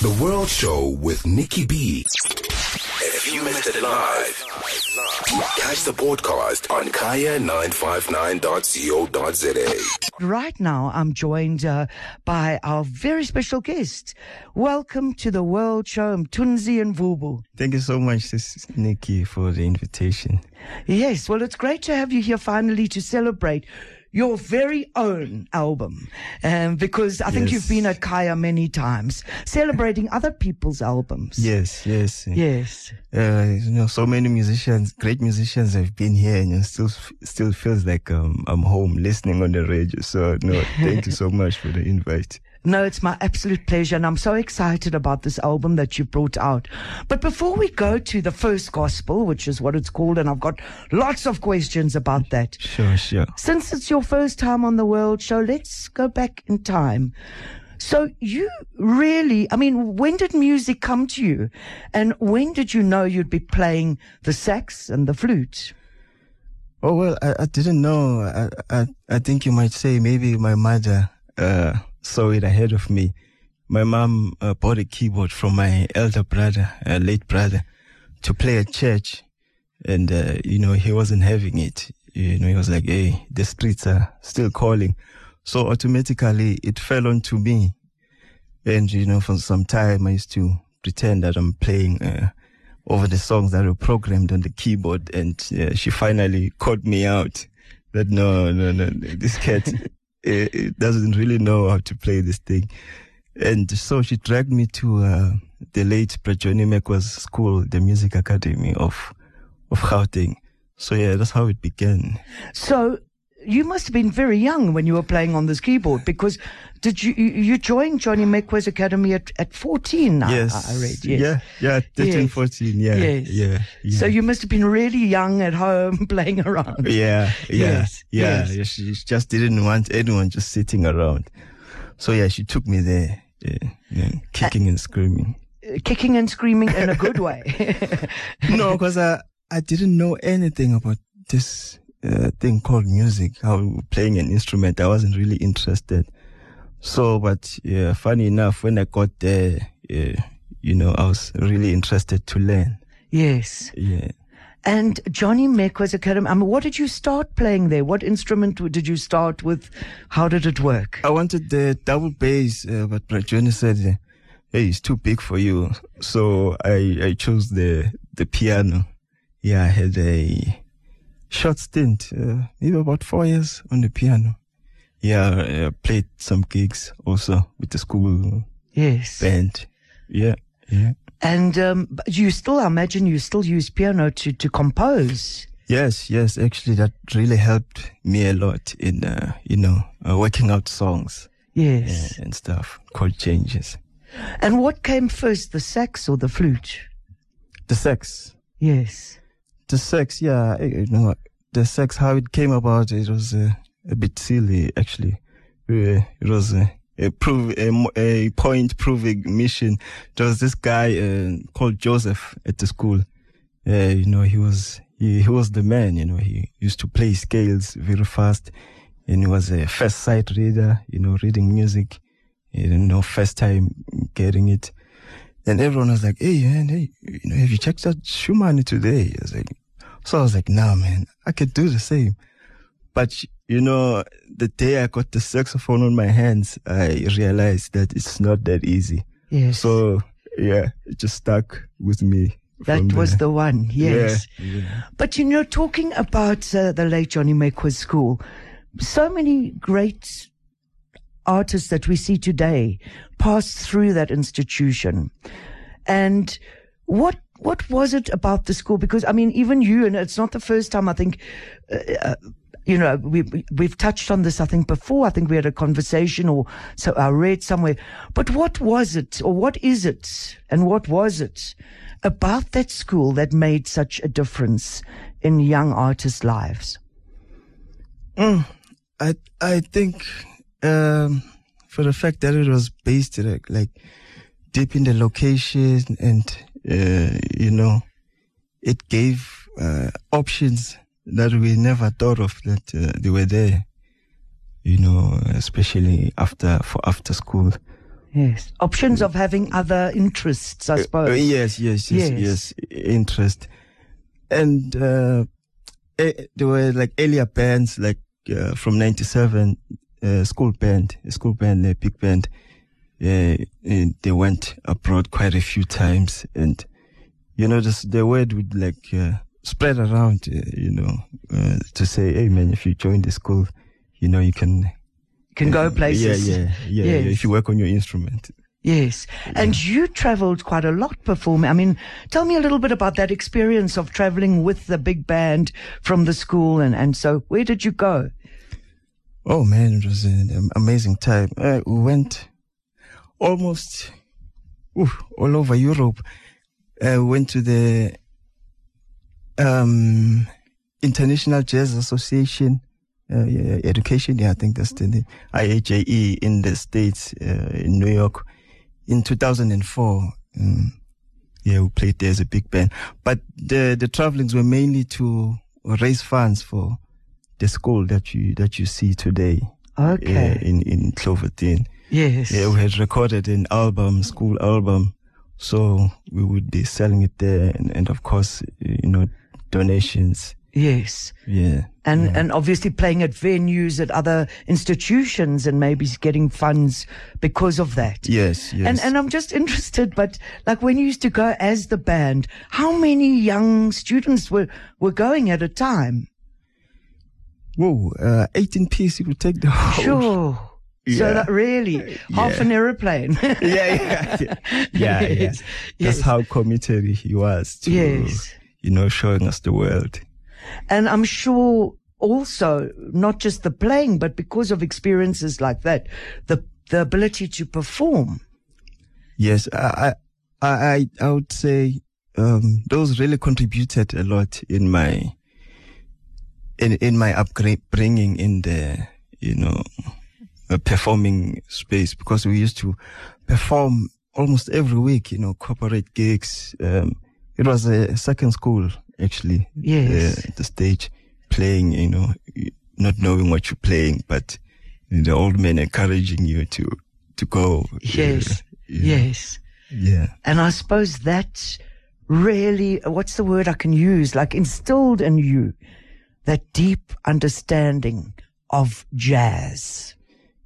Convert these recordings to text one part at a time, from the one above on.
The World Show with Nicky B. If you missed it live, catch the podcast on kaya959.co.za. Right now, I'm joined uh, by our very special guest. Welcome to the World Show, Mthunzi Mvubu. Thank you so much, Sis Nicky, for the invitation. Yes, well, it's great to have you here finally to celebrate your very own album. Um, because I think Yes. you've been at Kaya many times, celebrating other people's albums. Yes, yes. Yes. Uh, you know, so many musicians, great musicians have been here and it still, still feels like um, I'm home listening on the radio. So, no, thank you so much for the invite. No, it's my absolute pleasure, and I'm so excited about this album that you brought out. But before we go to the first gospel, which is what it's called, and I've got lots of questions about that. Sure, sure. Since it's your first time on the World Show, let's go back in time. So you really, I mean, when did music come to you? And when did you know you'd be playing the sax and the flute? Oh, well, I, I didn't know. I, I, I think you might say maybe my mother, uh, saw it ahead of me. My mom uh, bought a keyboard from my elder brother, uh, late brother, to play at church. And, uh, you know, he wasn't having it. You know, he was like, hey, the streets are still calling. So automatically it fell onto me. And, you know, for some time I used to pretend that I'm playing, uh, over the songs that were programmed on the keyboard. And uh, she finally caught me out that no, no, no, this cat eh, doesn't really know how to play this thing. And so she dragged me to uh, the late Johnny Mekoa's school, the music academy of of Gauteng. So yeah, that's how it began. So you must have been very young when you were playing on this keyboard because did you, you, joined Johnny Mekoa's Academy at, at 14? I- yes, I, read. Yes. yeah, yeah, 13, Yes. 14, yeah, Yes. yeah, yeah. So you must have been really young at home playing around. Yeah, yeah, Yes, yeah. She just didn't want anyone just sitting around. So yeah, she took me there, yeah, yeah, kicking and screaming. Uh, Kicking and screaming in a good way. no, because I I didn't know anything about this uh, thing called music, how playing an instrument. I wasn't really interested. So, but yeah, funny enough, when I got there, yeah, you know, I was really interested to learn. yes. Yeah. And Johnny Mekoa's Academy, I mean, what did you start playing there? What instrument did you start with? How did it work? I wanted the double bass, uh, but Johnny said, "Hey, it's too big for you." So I I chose the the piano. Yeah, I had a short stint, uh, maybe about four years on the piano. Yeah, I played some gigs also with the school Yes. band. Yeah, yeah. And um, but you still, I imagine you still use piano to, to compose. Yes, yes. Actually, that really helped me a lot in, uh, you know, uh, working out songs Yes. uh, and stuff, chord changes. And what came first, the sax or the flute? The sax. Yes. The sex, yeah, you know, the sex, how it came about, it was uh, a bit silly, actually. Uh, it was a, a prove a, a point proving mission. There was this guy uh, called Joseph at the school. Uh, you know, he was he, he was the man. You know, he used to play scales very fast, and he was a first sight reader. You know, reading music. You know, first time getting it. And everyone was like, hey, man, hey, you know, have you checked out Schumann today? I was like, so I was like, nah, man, I could do the same. But, you know, the day I got the saxophone on my hands, I realized that it's not that easy. Yes. So, yeah, it just stuck with me. that was there. the one. Yes. Yeah, yeah. But you know, talking about uh, the late Johnny Mekoa's school, so many great artists that we see today passed through that institution. And what what was it about the school? Because I mean, even you, and it's not the first time. I think, uh, uh, you know, we, we we've touched on this. I think before. I think we had a conversation, or so I read somewhere. But what was it, or what is it, and what was it about that school that made such a difference in young artists' lives? Mm, I I think um, for the fact that it was based like, like deep in the location and uh, you know it gave uh, options that we never thought of that uh, they were there. You know, especially after for after school. Yes. Options of having other interests, I suppose. Uh, yes, yes, yes, Yes. Interest, and uh, eh, there were like earlier bands, like uh, from '97, uh, school band, school band, a big band. Uh, and they went abroad quite a few times, and you know, just the word would like uh, spread around, uh, you know, uh, to say, "Hey, man, if you join the school, you know, you can." Can go places. Yeah, yeah, yeah. yeah, If you work on your instrument. Yes. And you traveled quite a lot performing. I mean, tell me a little bit about that experience of traveling with the big band from the school. And, and so where did you go? Oh man, it was an amazing time. Uh, we went almost ooh, all over Europe. Uh, we went to the um, International Jazz Association uh, yeah, Education. Yeah, I think that's the name. IAJE in the States, uh, in New York, in 2004. Um, yeah, we played there as a big band. But the the travelings were mainly to raise funds for the school that you that you see today. Okay. uh, in in Cloverton. Yes. Yeah, we had recorded an album, school album, so we would be selling it there, and, and of course, you know, donations. Yes. Yeah, And, and obviously playing at venues at other institutions and maybe getting funds because of that. yes, yes. And and I'm just interested, but like when you used to go as the band, how many young students were were going at a time? whoa, uh, 18 piece, you would take the whole. Sure. So Yeah. that really half Yeah. an aeroplane. yeah, yeah, yeah, yeah, yeah. Yes, That's yes. how committed he was to, Yes. you know, showing us the world. And I'm sure also not just the playing, but because of experiences like that, the the ability to perform. Yes, I, I, I, I would say um, those really contributed a lot in my in in my upbringing in the you know uh, performing space because we used to perform almost every week. You know, corporate gigs. Um, it was a second school actually. Yes. uh, the stage playing. You know, not knowing what you're playing, but the old man encouraging you to to go. Yes. Yeah. Yes. Yeah. And I suppose that really, what's the word I can use? Like instilled in you that deep understanding of jazz.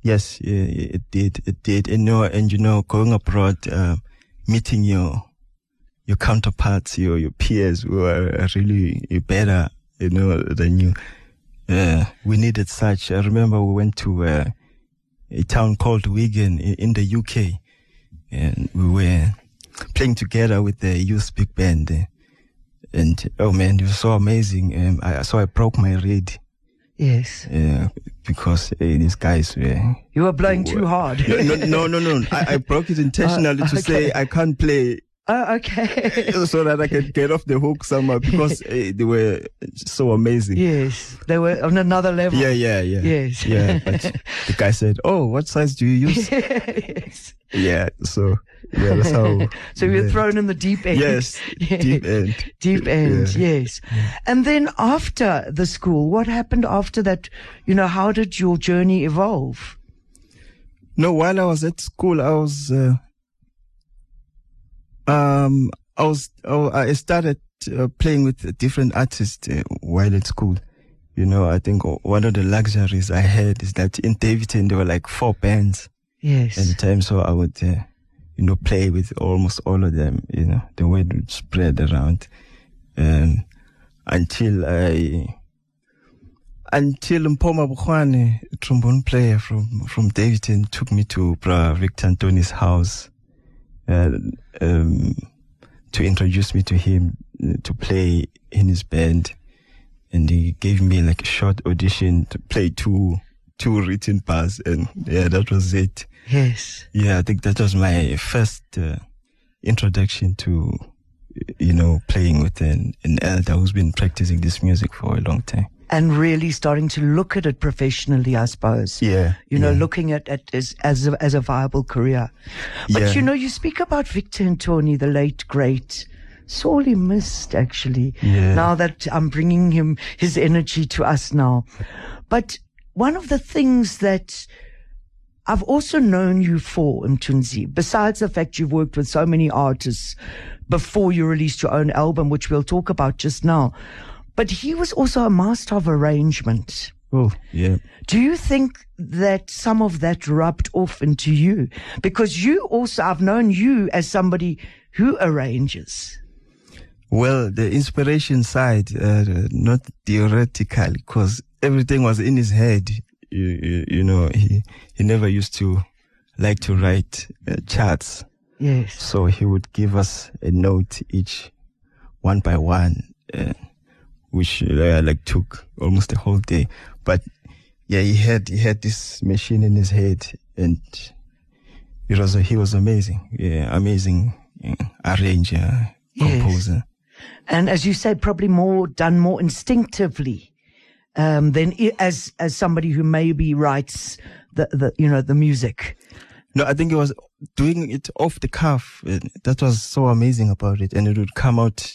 Yes, it did. It did. And you know, and you know, going abroad, uh, meeting your your counterparts, your your peers who are really better, you know, than you. Uh, we needed such. I remember we went to uh, a town called Wigan in, in the UK, and we were playing together with the youth big band. And oh man, it was so amazing. Um, I, so I broke my reed Yes. Yeah, because uh, these guys were You were blowing too hard. no, no, no, no, no. I, I broke it intentionally Uh, to say. I can't play oh, okay. so that I can get off the hook somehow because uh, they were so amazing. yes. They were on another level. Yeah, yeah, yeah. Yes. Yeah, but the guy said, "Oh, what size do you use?" yes. yeah, so yeah, that's how. So you were thrown in the deep end. Yes, deep end. Deep end, Yeah. yes. And then after the school, what happened after that? You know, how did your journey evolve? No, while I was at school, I was, uh, um, I was, oh, I started uh, playing with different artists uh, while at school. You know, I think one of the luxuries I had is that in Daveyton there were like four bands Yes. at the time, so I would, uh, you know, play with almost all of them. You know, the word would spread around, um, until I until Mpoma Bukhwane, a trombone player from, from Daveyton, took me to Bra Victor Ntoni's house, uh, um, to introduce me to him to play in his band. And he gave me like a short audition to play two, two written parts. And yeah, that was it. yes. Yeah, I think that was my first uh, introduction to, you know, playing with an, an elder who's been practicing this music for a long time. And really starting to look at it professionally, I suppose. Yeah. You know, yeah. looking at it as, as, a, as a viable career. But Yeah. you know, you speak about Victor Ntoni, the late great, sorely missed actually. Yeah. Now that I'm bringing him, his energy to us now. But one of the things that I've also known you for Mthunzi, besides the fact you've worked with so many artists before you released your own album, which we'll talk about just now. But he was also a master of arrangement. Oh, yeah. Do you think that some of that rubbed off into you? Because you also, I've known you as somebody who arranges. Well, the inspiration side, uh, not theoretically, because everything was in his head. You, you, you, know, he, he never used to like to write uh, charts. Yes. So he would give us a note each, one by one, uh, which uh, like took almost a whole day. But yeah, he had he had this machine in his head, and it was he was amazing. Yeah, amazing yeah, arranger, Yes. composer. And as you say, probably more done more instinctively um, than as as somebody who maybe writes the, the you know the music. No, I think it was doing it off the cuff. Uh, That was so amazing about it, and it would come out,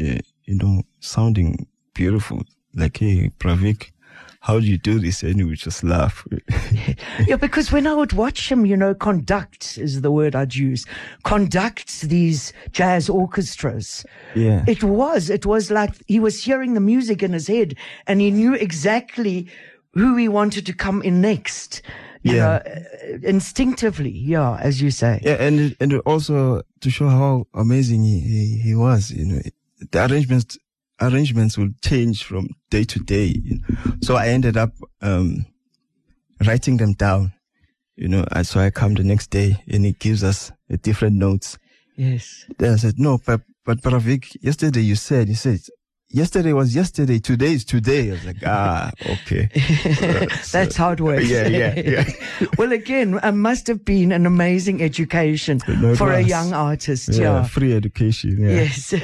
uh, you know, sounding beautiful. Like, hey, Bra Vic, how do you do this? And he would just laugh. yeah, because when I would watch him, you know, conduct is the word I'd use. Conduct these jazz orchestras. yeah, It was, it was like he was hearing the music in his head and he knew exactly who he wanted to come in next. You Yeah. know, uh, instinctively, yeah, as you say. yeah, and and also to show how amazing he, he, he was. You know, the arrangements arrangements will change from day to day. So I ended up um, writing them down. You know, and so I come the next day and he gives us a different notes. Yes. Then I said, no, but, but Bra Vic, yesterday you said, you said, yesterday was yesterday, today is today. I was like, ah, okay. That's how it works. Yeah, yeah, yeah. well, again, it must have been an amazing education No, for a young artist. Yeah, Yeah. free education. Yeah. Yes.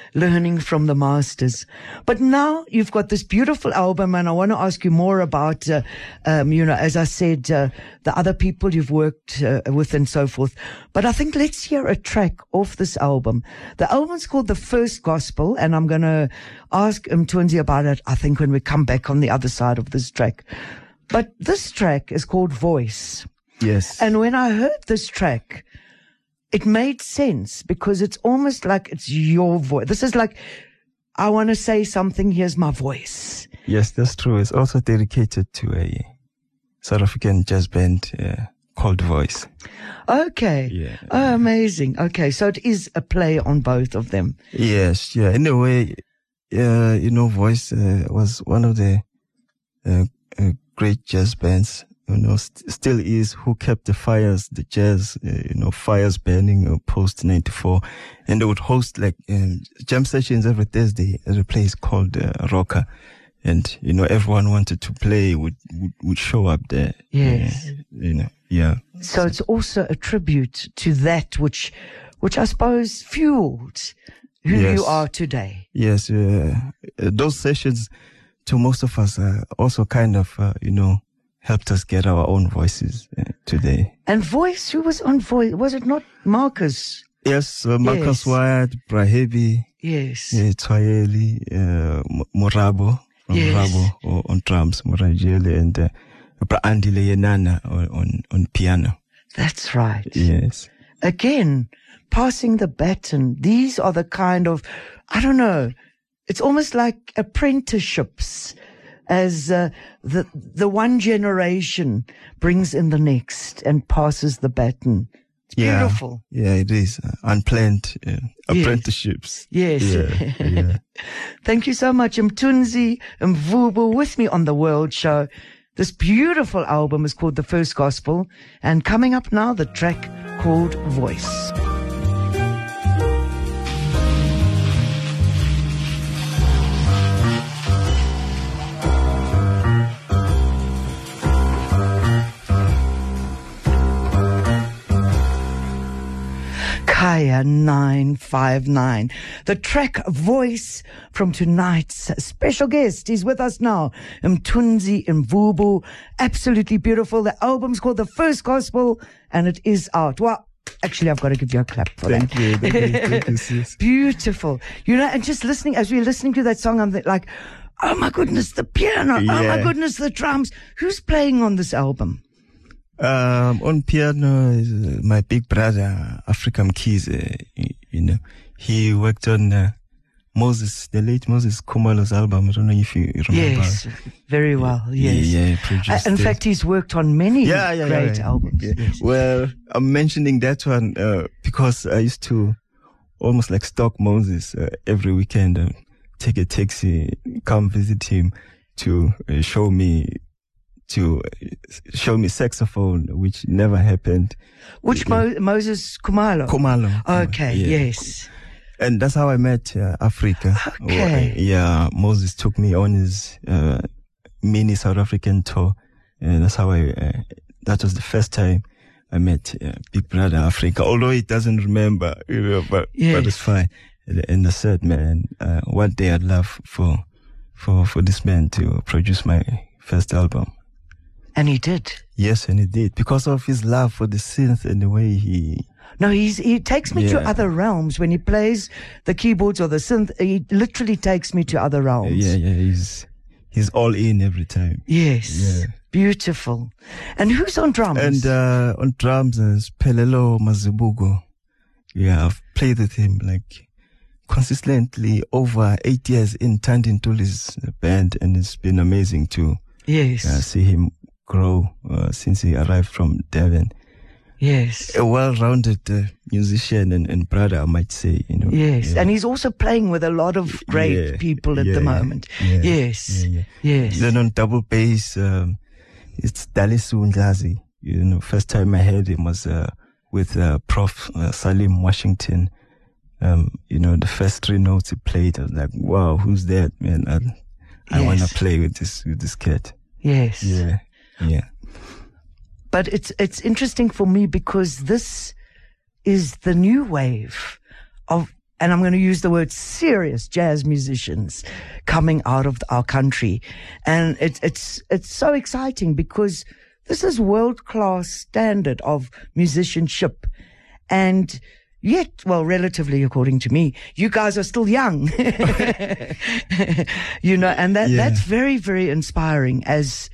Learning from the masters. But now you've got this beautiful album and I want to ask you more about, uh, um, you know, as I said, uh, the other people you've worked uh, with and so forth. But I think let's hear a track off this album. The album's called The First Gospel and I'm going to ask Mthunzi about it, I think when we come back on the other side of this track. But this track is called Voice. Yes. And when I heard this track, it made sense because it's almost like it's your voice. This is like, I want to say something. Here's my voice. yes, that's true. It's also dedicated to a South African jazz band uh, called Voice. Okay. Yeah. Oh, amazing. Okay. So it is a play on both of them. Yes, yeah. In a way, uh, you know, Voice uh, was one of the uh, uh, great jazz bands. You know, st- still is who kept the fires, the jazz, uh, you know, fires burning uh, post '94, and they would host like um, jam sessions every Thursday at a place called uh, Rocker, and you know, everyone wanted to play would would, would show up there. Yes. Yeah, you know, yeah. So it's also a tribute to that which, which I suppose fueled who Yes. you are today. Yes, uh, those sessions to most of us uh, also kind of, uh, you know, helped us get our own voices uh, today. And voice, who was on voice? Was it not Marcus? Yes, uh, Marcus Yes. Wyatt, Bra Herbie, Yes. uh, Tsoaeli, uh, Morabo from Yes. Morabo on drums, Morojele, and uh, Andile Yenana on, on piano. That's right. Yes. again, passing the baton. These are the kind of, I don't know, it's almost like apprenticeships as uh, the, the one generation brings in the next and passes the baton. It's Yeah. beautiful. Yeah, it is. Uh, unplanned Yes. apprenticeships. Yes. Yeah, yeah. Thank you so much, Mthunzi Mvubu, with me on the World Show. This beautiful album is called The First Gospel, and coming up now, the track called Voice. Kaya 959. The track voice from tonight's special guest is with us now. Mthunzi Mvubu. Absolutely beautiful. The album's called The First Gospel and it is out. Well, actually, I've got to give you a clap for Thank that. you. Thank you, thank you, sis. Beautiful. You know, and just listening, as we we're listening to that song, I'm like, oh my goodness, the piano. Oh my goodness, the drums. Who's playing on this album? Um, on piano is uh, my big brother, Afrika Mkhize. Uh, you know, he worked on uh, Moses, the late Moses Khumalo's album. I don't know if you remember. Yes, very well. Yes. Yeah, yeah, Uh, in fact, he's worked on many yeah, yeah, great albums. yeah. Yes. Well, I'm mentioning that one uh, because I used to almost like stalk Moses uh, every weekend, uh, take a taxi, come visit him to uh, show me to uh, show me saxophone, which never happened. Which Mo- Moses Khumalo? Khumalo. Okay, Yeah. yes. And that's how I met uh, Afrika. Okay. Uh, yeah, Moses took me on his uh, mini South African tour. And that's how I, uh, that was the first time I met uh, Big Brother Afrika. Although he doesn't remember, you know, but, Yes. but it's fine. And, I said, man, uh, one day I'd love for, for, for this man to produce my first album. And he did. Yes, and he did because of his love for the synth and the way he, No, he's, he takes me to other realms. When he plays the keyboards or the synth, he literally takes me to other realms. yeah, yeah, he's, he's all in every time. Yes. Yeah. Beautiful. And who's on drums? And uh, on drums is Pelelo Mazibuko. Yeah, I've played with him like consistently over eight years in Thandi Ntuli's band, and it's been amazing to yes. uh, see him grow uh, since he arrived from Devon. yes. A well-rounded uh, musician and, and brother, I might say. You know. Yes. Yeah. And he's also playing with a lot of great Yeah, people at yeah, the moment. yes. Yes. Then on double bass, um, it's Dalisu Ndlazi. You know, first time I heard him was uh, with uh, Prof. Uh, Salim Washington. Um, you know, the first three notes he played, I was like, "Wow, who's that man? I, I want to play with this with this cat." Yes. Yeah, yeah, But it's it's interesting for me because this is the new wave of and I'm going to use the word serious jazz musicians coming out of our country. And it's it's it's so exciting because this is world class standard of musicianship. And yet, well, relatively according to me, you guys are still young. you know, and that Yeah. that's very, very inspiring as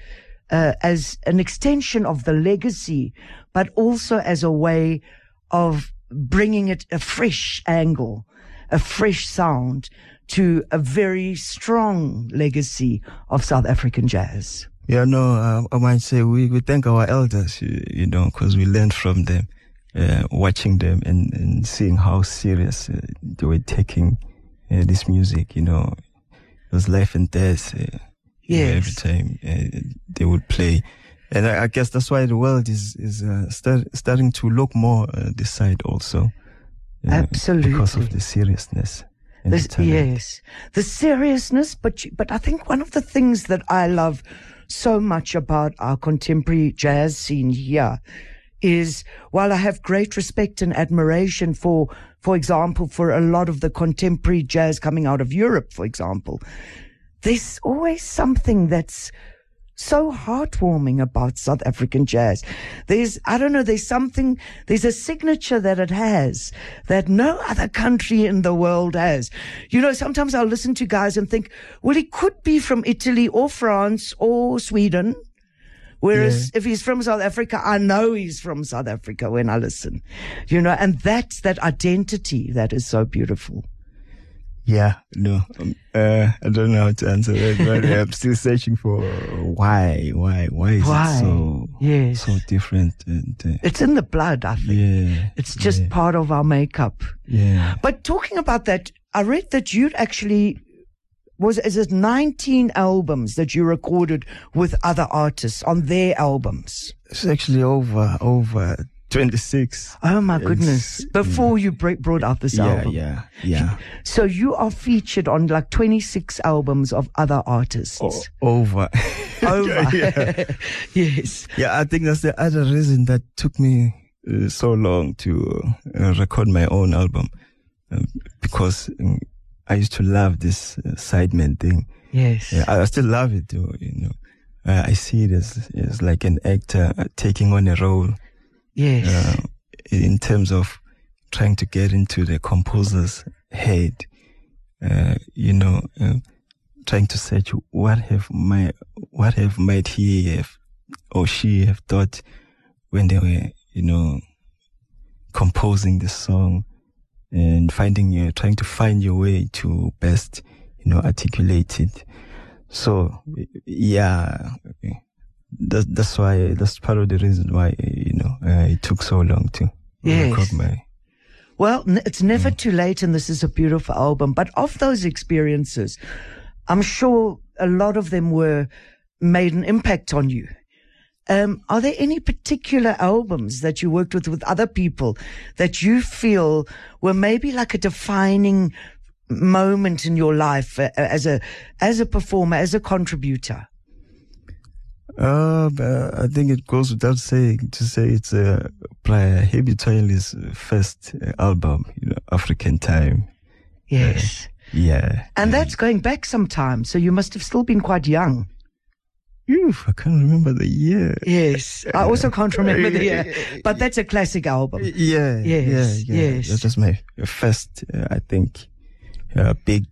uh, as an extension of the legacy, but also as a way of bringing it a fresh angle, a fresh sound to a very strong legacy of South African jazz. yeah. No, uh, I might say we, we thank our elders, you, you know, because we learned from them, uh, watching them and, and seeing how serious uh, they were taking uh, this music. You know, it was life and death. You know, every time uh, they would play. And I, I guess that's why the world is is uh, start, starting to look more uh, this side also, uh, because of the seriousness. the yes, the seriousness, but you- but I think one of the things that I love so much about our contemporary jazz scene here is while I have great respect and admiration for, for example, for a lot of the contemporary jazz coming out of Europe, for example, there's always something that's so heartwarming about South African jazz. There's, I don't know, there's something, there's a signature that it has that no other country in the world has. You know, sometimes I'll listen to guys and think, well, he could be from Italy or France or Sweden. Whereas if he's from South Africa, I know he's from South Africa when I listen, you know, and that's that identity that is so beautiful. Yeah, no, um, uh, I don't know how to answer that, but I'm still searching for why, why, why is Why? it so, Yes. so different? And uh, It's in the blood, I think. yeah, It's just yeah, part of our makeup. yeah. But talking about that, I read that you'd actually was is it 19 albums that you recorded with other artists on their albums. It's actually over, over 26. Oh my goodness! Before you br- brought out this Yeah, album, yeah, yeah. so you are featured on like 26 albums of other artists. O- over. Over, yeah. yes, yeah, I think that's the other reason that took me uh, so long to uh, record my own album. Um, because um, I used to love this uh, sideman thing. yes, Yeah, I I still love it though, you know. Uh, I see it as, as like an actor uh, taking on a role, yes, uh, in terms of trying to get into the composer's head, uh, you know, uh, trying to search what have my, what have might he have or she have thought when they were, you know, composing the song and finding your, trying to find your way to best, you know, articulate it. So, yeah, that, that's why, that's part of the reason why, you know, uh, it took so long to Yes. record my, Well, n- it's never too late, and this is a beautiful album. But of those experiences, I'm sure a lot of them were made an impact on you. Um, are there any particular albums that you worked with with other people that you feel were maybe like a defining moment in your life uh, as a as a performer, as a contributor? Uh, but I think it goes without saying to say it's a Bra Herbie Tsoaeli's first uh, album, you know, African Time. Yes, Yeah. and that's going back some time, so you must have still been quite young. Oof, I can't remember the year. Yes, I also can't remember the year, but that's a classic album. Yeah, Yes, yeah, yeah. yes. That was my first, uh, I think, uh, big,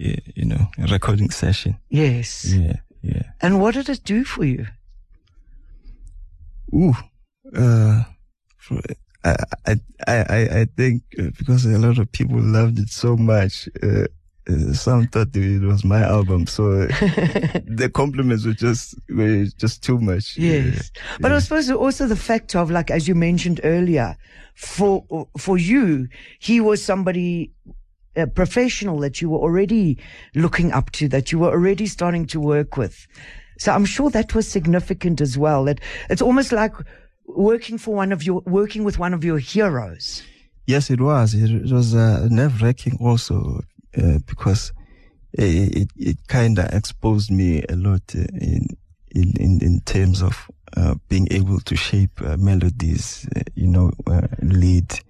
uh, you know, recording session. Yes. Yeah, yeah. And what did it do for you? Ooh, uh, for, I, I, I, I- think uh, because a lot of people loved it so much, uh, uh, some thought it was my album, so the compliments were just were just too much. Yes. But I suppose also the fact of, like, as you mentioned earlier, for, for you, he was somebody, professional that you were already looking up to, that you were already starting to work with. So I'm sure that was significant as well. That it's almost like working for one of your, working with one of your heroes. Yes, it was. It, was uh, nerve wracking also uh, because it, it, it kind of exposed me a lot uh, in, in, in, in terms of uh, being able to shape uh, melodies, uh, you know, lead,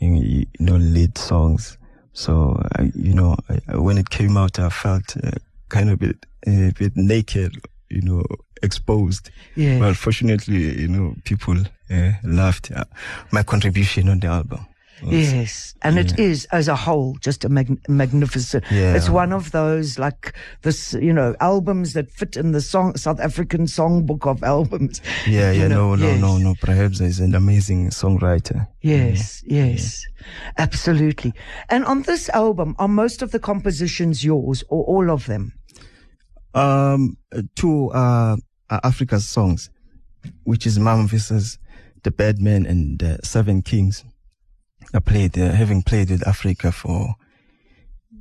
you know, lead songs. So, I, you know, I, when it came out, I felt uh, kind of a bit, a bit naked, you know, exposed. Yeah. Well, fortunately, you know, people uh, loved uh, my contribution on the album. Yes, and it is as a whole just a mag- magnificent. Yeah. It's one of those like this, you know, albums that fit in the song South African songbook of albums. Yeah, yeah, know, no, no, yes. no, no. Perhaps he's an amazing songwriter. Yes, yes, absolutely. And on this album, are most of the compositions yours or all of them? Um, two uh, are Afrika's songs, which is Mama Visas, The Bad Man, and uh, Seven Kings. I played, uh, having played with Afrika for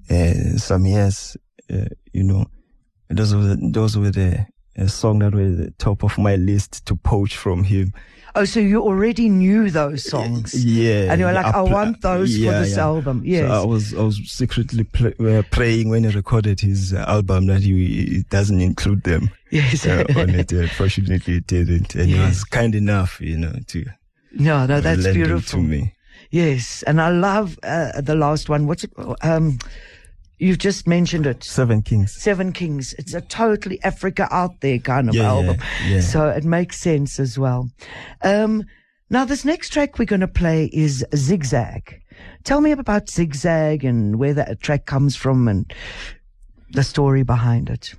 uh, some years, uh, you know, those were the, those were the uh, song that were the top of my list to poach from him. Oh, so you already knew those songs? Yeah, And you were like, I pl- want those for yeah, this yeah. album. Yes. So I was I was secretly uh, praying when he recorded his uh, album that he, doesn't include them yes. uh, on it. Uh, fortunately, it didn't, and he was kind enough, you know, to no, no, that's beautiful. to me. Yes. And I love uh, the last one. What's it? Um, you've just mentioned it. Seven Kings. Seven Kings. It's a totally Africa out there kind of Yeah, yeah, album. yeah. So it makes sense as well. Um, now this next track we're going to play is Zigzag. Tell me about Zigzag and where that track comes from and the story behind it.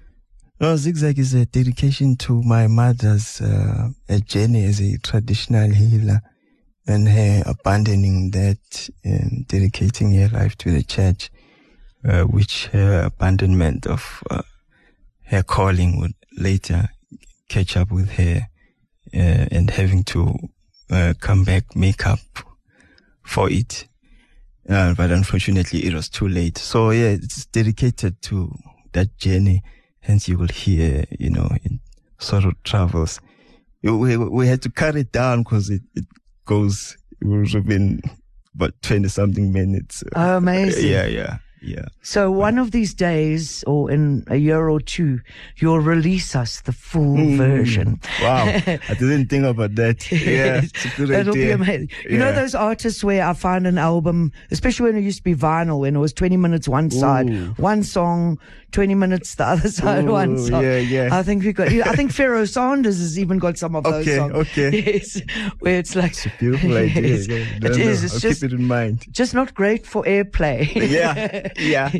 No, Zigzag is a dedication to my mother's uh, journey as a traditional healer and her abandoning that and dedicating her life to the church, uh, which her abandonment of uh, her calling would later catch up with her uh, and having to uh, come back, make up for it. Uh, but unfortunately, it was too late. So yeah, it's dedicated to that journey. Hence, you will hear, you know, in sort of travels. We, we had to cut it down because it, it goes, it would have been about 20 something minutes. Oh, amazing. Yeah, yeah, yeah. So one of these days or in a year or two, you'll release us the full Mm. version. Wow. I didn't think about that. Yeah. It's a good That'll be idea. amazing. You know those artists where I find an album, especially when it used to be vinyl, when it was 20 minutes one side, Ooh. one song, 20 minutes the other side, one song. yeah, yeah. I think we got, I think Pharaoh Sanders has even got some of those songs. okay. okay. Yes. Where it's like, Beautiful idea. Yes. Yeah, It no, no. It's I'll just, keep it in mind. just not great for airplay. Yeah. yeah,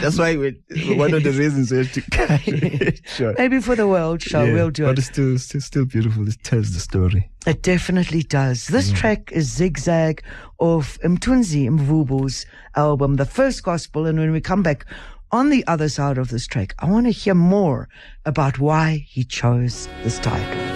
that's why we, one of the reasons we have to short. Maybe for the world show, Yeah, we'll do but it. But it's still, still, still beautiful. It tells the story. It definitely does. This track is Zigzag of Mthunzi Mvubu's album, The First Gospel. And when we come back on the other side of this track, I want to hear more about why he chose this title.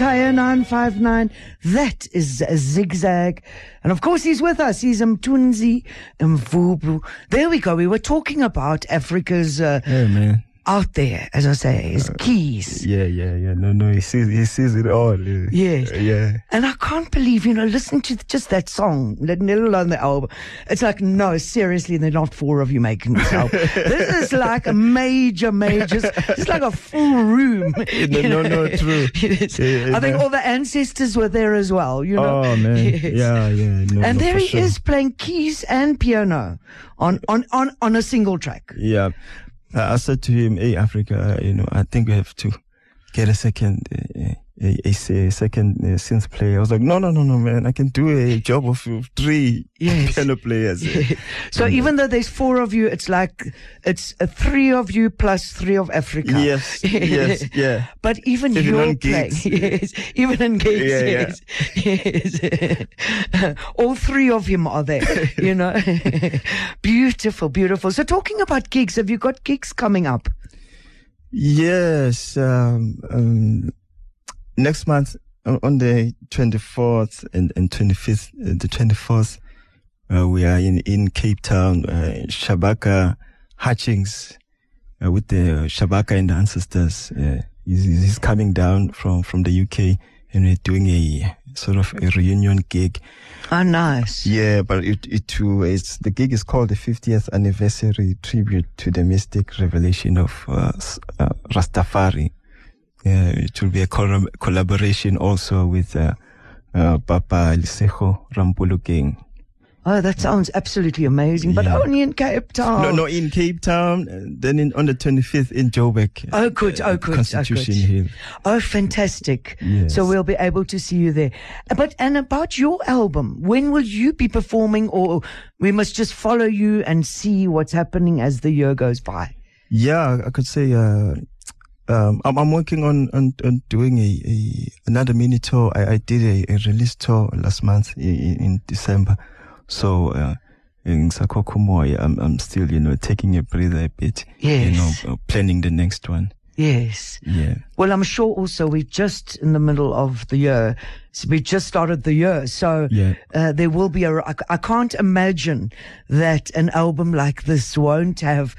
Kaya 959. That is a zigzag. And of course, he's with us. He's Mthunzi Mvubu. There we go. We were talking about Afrika's uh, man. Out there, as I say, Uh, keys. Yeah, yeah, yeah. No, no, he sees, he sees it all. yeah. Yes. Yeah. And I can't believe, you know, listen to just that song, let alone the album. It's like, no, seriously, they're not four of you making this album. this is like a major, major, it's like a full room. No, no, no, true. Is. Yeah, I think all the ancestors were there as well, you know. Oh man. Yes. Yeah, yeah. No, And no, there he sure. is playing keys and piano on, on, on, on a single track. Yeah. I I said to him, "Hey, Afrika, uh, you know, I think we have to get a second, uh, a, a, a second uh, synth player." I was like, "No, no, no, no, man! I can do a job of three Yes. piano players." So even though there's four of you, it's like, it's a three of you plus three of Afrika. yes, yes, yeah. But even Even you're playing, yes, even in gigs, Yeah, yeah. yes, yes. All three of him are there, you know. beautiful, beautiful. So talking about gigs, have you got gigs coming up? Yes. Um, um, next month on the twenty fourth and and twenty fifth, uh, the twenty fourth, uh, we are in in Cape Town, uh, Shabaka Hutchings, uh, with the Shabaka and the ancestors. Uh, he's, he's coming down from from the UK, and we're doing a sort of a reunion gig. Oh, nice. Yeah, but it it too it's the gig is called the 50th anniversary tribute to the mystic revelation of uh, uh, Rastafari. Yeah, it will be a collab- collaboration also with uh, uh, Papa Lesego Rampolokeng. Oh, that sounds absolutely amazing, but Yeah. only in Cape Town. No, no, in Cape Town, then in, on the 25th in Joburg. Oh, good. Oh, good. Constitution oh, good. Hill. Oh, fantastic. Yes. So we'll be able to see you there. But, and about your album, when will you be performing or we must just follow you and see what's happening as the year goes by? Yeah, I could say, uh, um, I'm, I'm working on, on, on doing a, a, another mini tour. I, I did a, a release tour last month in, in December. So, uh, in Sakokumoy, I'm, I'm still, you know, taking a breather a bit. Yes. You know, uh, planning the next one. Yes. Yeah. Well, I'm sure also we're just in the middle of the year. So we just started the year. So Yeah. uh, there will be a, I, I can't imagine that an album like this won't have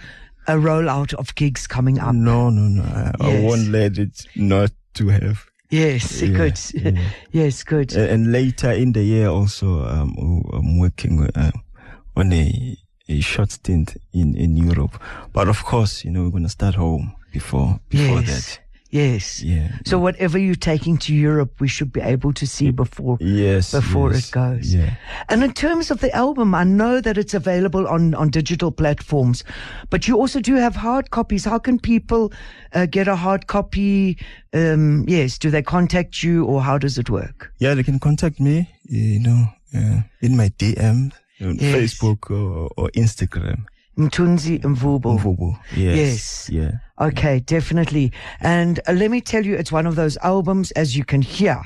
a rollout of gigs coming up. No, no, no. I, I won't let it not to have. Yes, Yeah, good. yeah. yes, good. And later in the year also, um, I'm working uh, on a, a short stint in, in Europe. But of course, you know, we're going to start home before, before yes. that. Yes. Yeah. So whatever you're taking to Europe, we should be able to see before Yes. before yes, it goes. Yeah. And in terms of the album, I know that it's available on, on digital platforms, but you also do have hard copies. How can people uh, get a hard copy? Um, yes, do they contact you or how does it work? Yeah, they can contact me, you know, uh, in my DM on Yes. Facebook or, or Instagram. Mthunzi Mvubu. Mvubu. Yes. Yes. Yeah. Okay, definitely. And uh, let me tell you, it's one of those albums, as you can hear,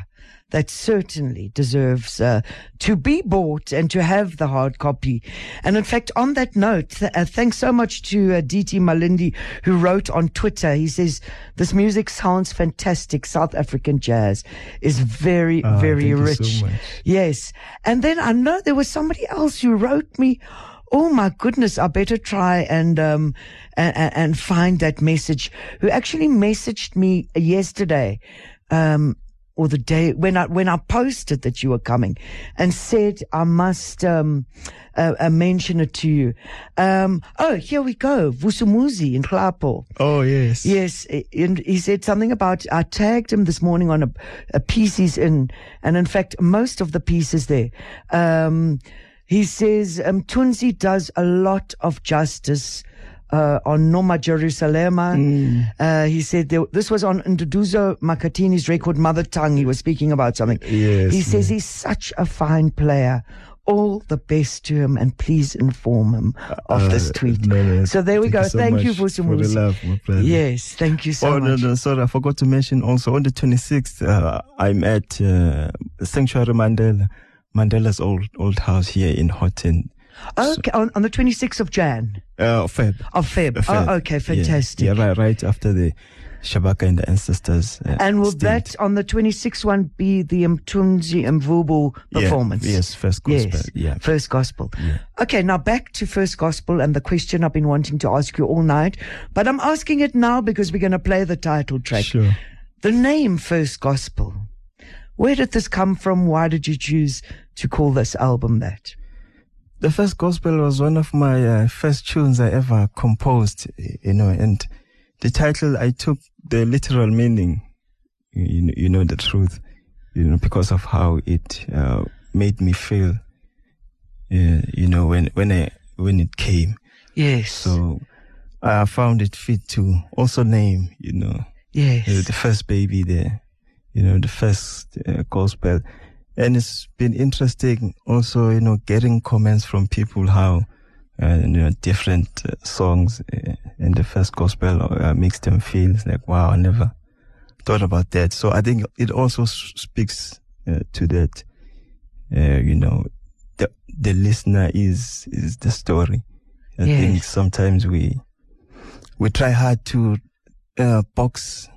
that certainly deserves uh, to be bought and to have the hard copy. And in fact, on that note, th- uh, thanks so much to uh, DT Malindi, who wrote on Twitter. He says, This music sounds fantastic. South African jazz is very, Ah, very rich. so. Yes. And then I know there was somebody else who wrote me. Oh my goodness, I better try and, um, and, and find that message who actually messaged me yesterday, um, or the day when I, when I posted that you were coming and said I must, um, uh, uh, mention it to you. Um, oh, here we go. Vusumuzi in Klapo. Oh, yes. Yes, and he said something about I tagged him this morning on a, a piece he's in, and in fact, most of the pieces there. Um, he says um, Tunzi does a lot of justice uh, on Noma Jerusalema. Mm. Uh, he said there, this was on Nduduzo Makhathini's record, Mother Tongue. He was speaking about something. Yes, he says he's such a fine player. All the best to him, and please inform him of Uh, this tweet. no, no, so there we go. you so thank you for for the love. Yes, thank you so much. oh, much. no, no, sorry, I forgot to mention also on the 26th, uh, I'm at uh, Sanctuary Mandela, Mandela's old old house here in Houghton. Okay, on, on the 26th of Jan Uh, Feb. of Feb. Feb. Oh, okay, fantastic. Yeah, right, right after the Shabaka and the ancestors. Uh, And will stint. that on the 26th one be the Mthunzi Mvubu Yeah, performance? yes, first gospel. Yes, Yeah. first gospel. Okay, now back to first gospel and the question I've been wanting to ask you all night, but I'm asking it now because we're going to play the title track. Sure. The name first gospel. Where did this come from? Why did you choose to call this album that? The first gospel was one of my uh, first tunes I ever composed, you know, and the title I took the literal meaning, you know, you know the truth, you know, because of how it uh, made me feel, uh, you know, when when I when it came. Yes. So I found it fit to also name, you know, yes. the first baby there, you know, the first uh, gospel. And it's been interesting also, you know, getting comments from people how, uh, you know, different uh, songs uh, in the first gospel uh, makes them feel it's like, wow, I never thought about that. So I think it also speaks uh, to that, uh, you know, the, the listener is, is the story. I think sometimes we, we try hard to, uh, box,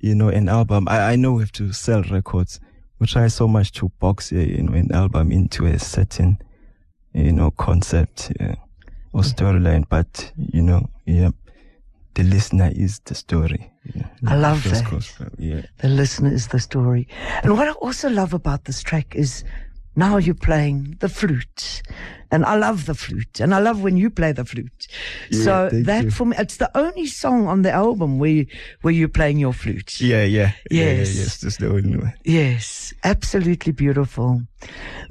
you know, an album. I, I know we have to sell records. We try so much to box, uh, you know, an album into a certain, you know, concept uh, or storyline. But, you know, yeah, the listener is the story. know. I love that. gospel, Yeah. The listener is the story. And what I also love about this track is now you're playing the flute. And I love the flute. And I love when you play the flute. Yeah, so that you. for me, it's the only song on the album where, where you're playing your flute. Yeah, yeah. Yeah, yeah, Yes. yes, that's the only one. Yes, absolutely beautiful.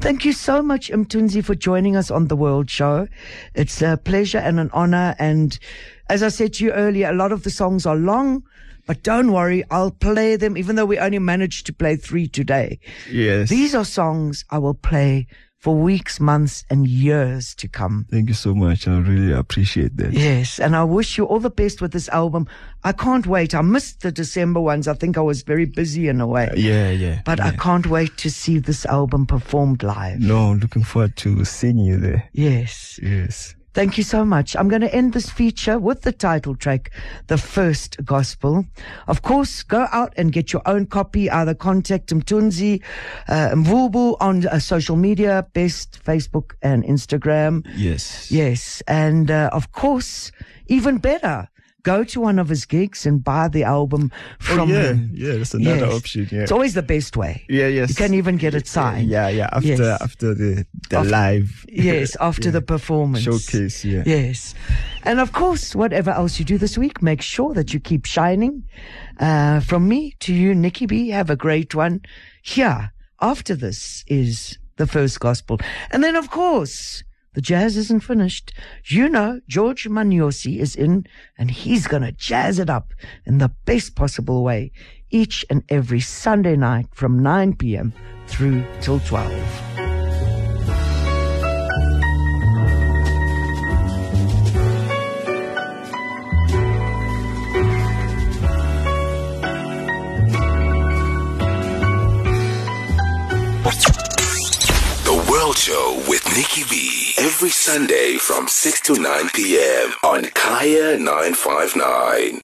Thank you so much, Mthunzi, for joining us on the World Show. It's a pleasure and an honor. And as I said to you earlier, a lot of the songs are long, but don't worry, I'll play them, even though we only managed to play three today. Yes. These are songs I will play for weeks, months, and years to come. Thank you so much. I really appreciate that. Yes, and I wish you all the best with this album. I can't wait. I missed the December ones. I think I was very busy in a way. Yeah, yeah. But I can't wait to see this album performed live. No, I'm looking forward to seeing you there. Yes. Yes. Thank you so much. I'm going to end this feature with the title track, The First Gospel. Of course, go out and get your own copy. Either contact Mthunzi, uh, Mvubu on uh, social media, best Facebook and Instagram. Yes. Yes. And, uh, of course, even better, go to one of his gigs and buy the album Oh, from yeah, him. yeah. That's another Yes. option. Yeah. It's always the best way. yeah. Yes. You can even get it signed. Yeah, yeah. After Yes. after the the After- live. Yes, after Yeah. the performance. showcase. Yeah. Yes. And of course, whatever else you do this week, make sure that you keep shining. Uh, from me to you, Nicky B, have a great one. Here, after this is the first gospel. And then, of course, the jazz isn't finished. You know, George Maniosi is in and he's going to jazz it up in the best possible way each and every Sunday night from 9 p.m. through till 12. Show with Nicky B. Every Sunday from 6 to 9 p.m. on Kaya 959.